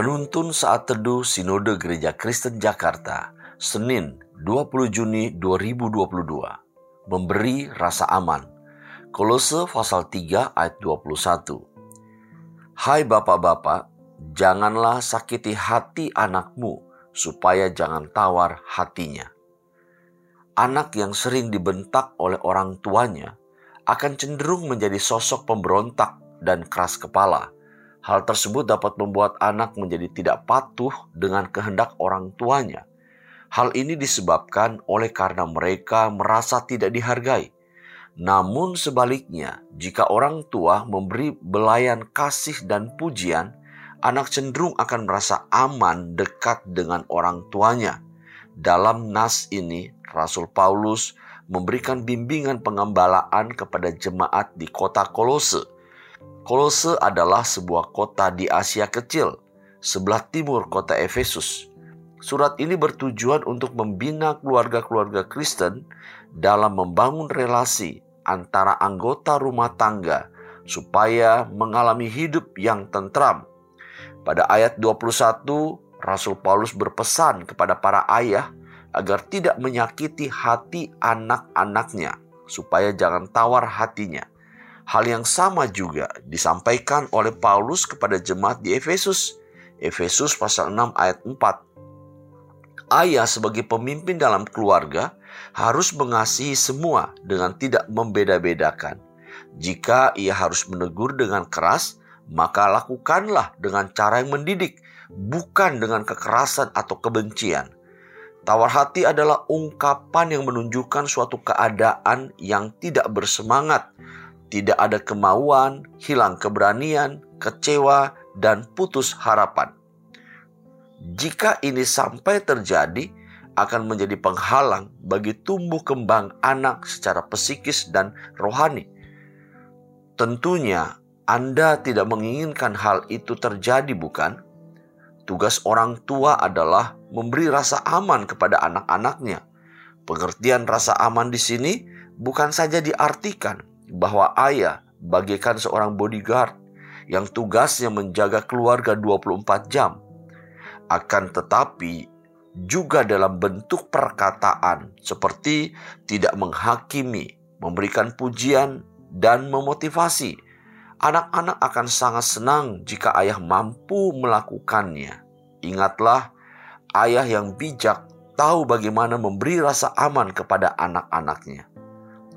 Penuntun saat teduh Sinode Gereja Kristen Jakarta, Senin 20 Juni 2022. Memberi rasa aman. Kolose pasal 3 ayat 21. Hai bapak-bapak, janganlah sakiti hati anakmu supaya jangan tawar hatinya. Anak yang sering dibentak oleh orang tuanya akan cenderung menjadi sosok pemberontak dan keras kepala Hal tersebut dapat membuat anak menjadi tidak patuh dengan kehendak orang tuanya. Hal ini disebabkan oleh karena mereka merasa tidak dihargai. Namun sebaliknya, jika orang tua memberi belayan kasih dan pujian, anak cenderung akan merasa aman dekat dengan orang tuanya. Dalam nas ini, Rasul Paulus memberikan bimbingan pengembalaan kepada jemaat di kota Kolose Kolose adalah sebuah kota di Asia Kecil, sebelah timur kota Efesus. Surat ini bertujuan untuk membina keluarga-keluarga Kristen dalam membangun relasi antara anggota rumah tangga supaya mengalami hidup yang tentram. Pada ayat 21, Rasul Paulus berpesan kepada para ayah agar tidak menyakiti hati anak-anaknya supaya jangan tawar hatinya. Hal yang sama juga disampaikan oleh Paulus kepada jemaat di Efesus. Efesus pasal 6 ayat 4. Ayah sebagai pemimpin dalam keluarga harus mengasihi semua dengan tidak membeda-bedakan. Jika ia harus menegur dengan keras, maka lakukanlah dengan cara yang mendidik, bukan dengan kekerasan atau kebencian. Tawar hati adalah ungkapan yang menunjukkan suatu keadaan yang tidak bersemangat, tidak ada kemauan, hilang keberanian, kecewa, dan putus harapan. Jika ini sampai terjadi, akan menjadi penghalang bagi tumbuh kembang anak secara psikis dan rohani. Tentunya Anda tidak menginginkan hal itu terjadi, bukan? Tugas orang tua adalah memberi rasa aman kepada anak-anaknya. Pengertian rasa aman di sini bukan saja diartikan bahwa ayah bagaikan seorang bodyguard yang tugasnya menjaga keluarga 24 jam. Akan tetapi juga dalam bentuk perkataan seperti tidak menghakimi, memberikan pujian dan memotivasi. Anak-anak akan sangat senang jika ayah mampu melakukannya. Ingatlah, ayah yang bijak tahu bagaimana memberi rasa aman kepada anak-anaknya.